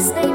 listening.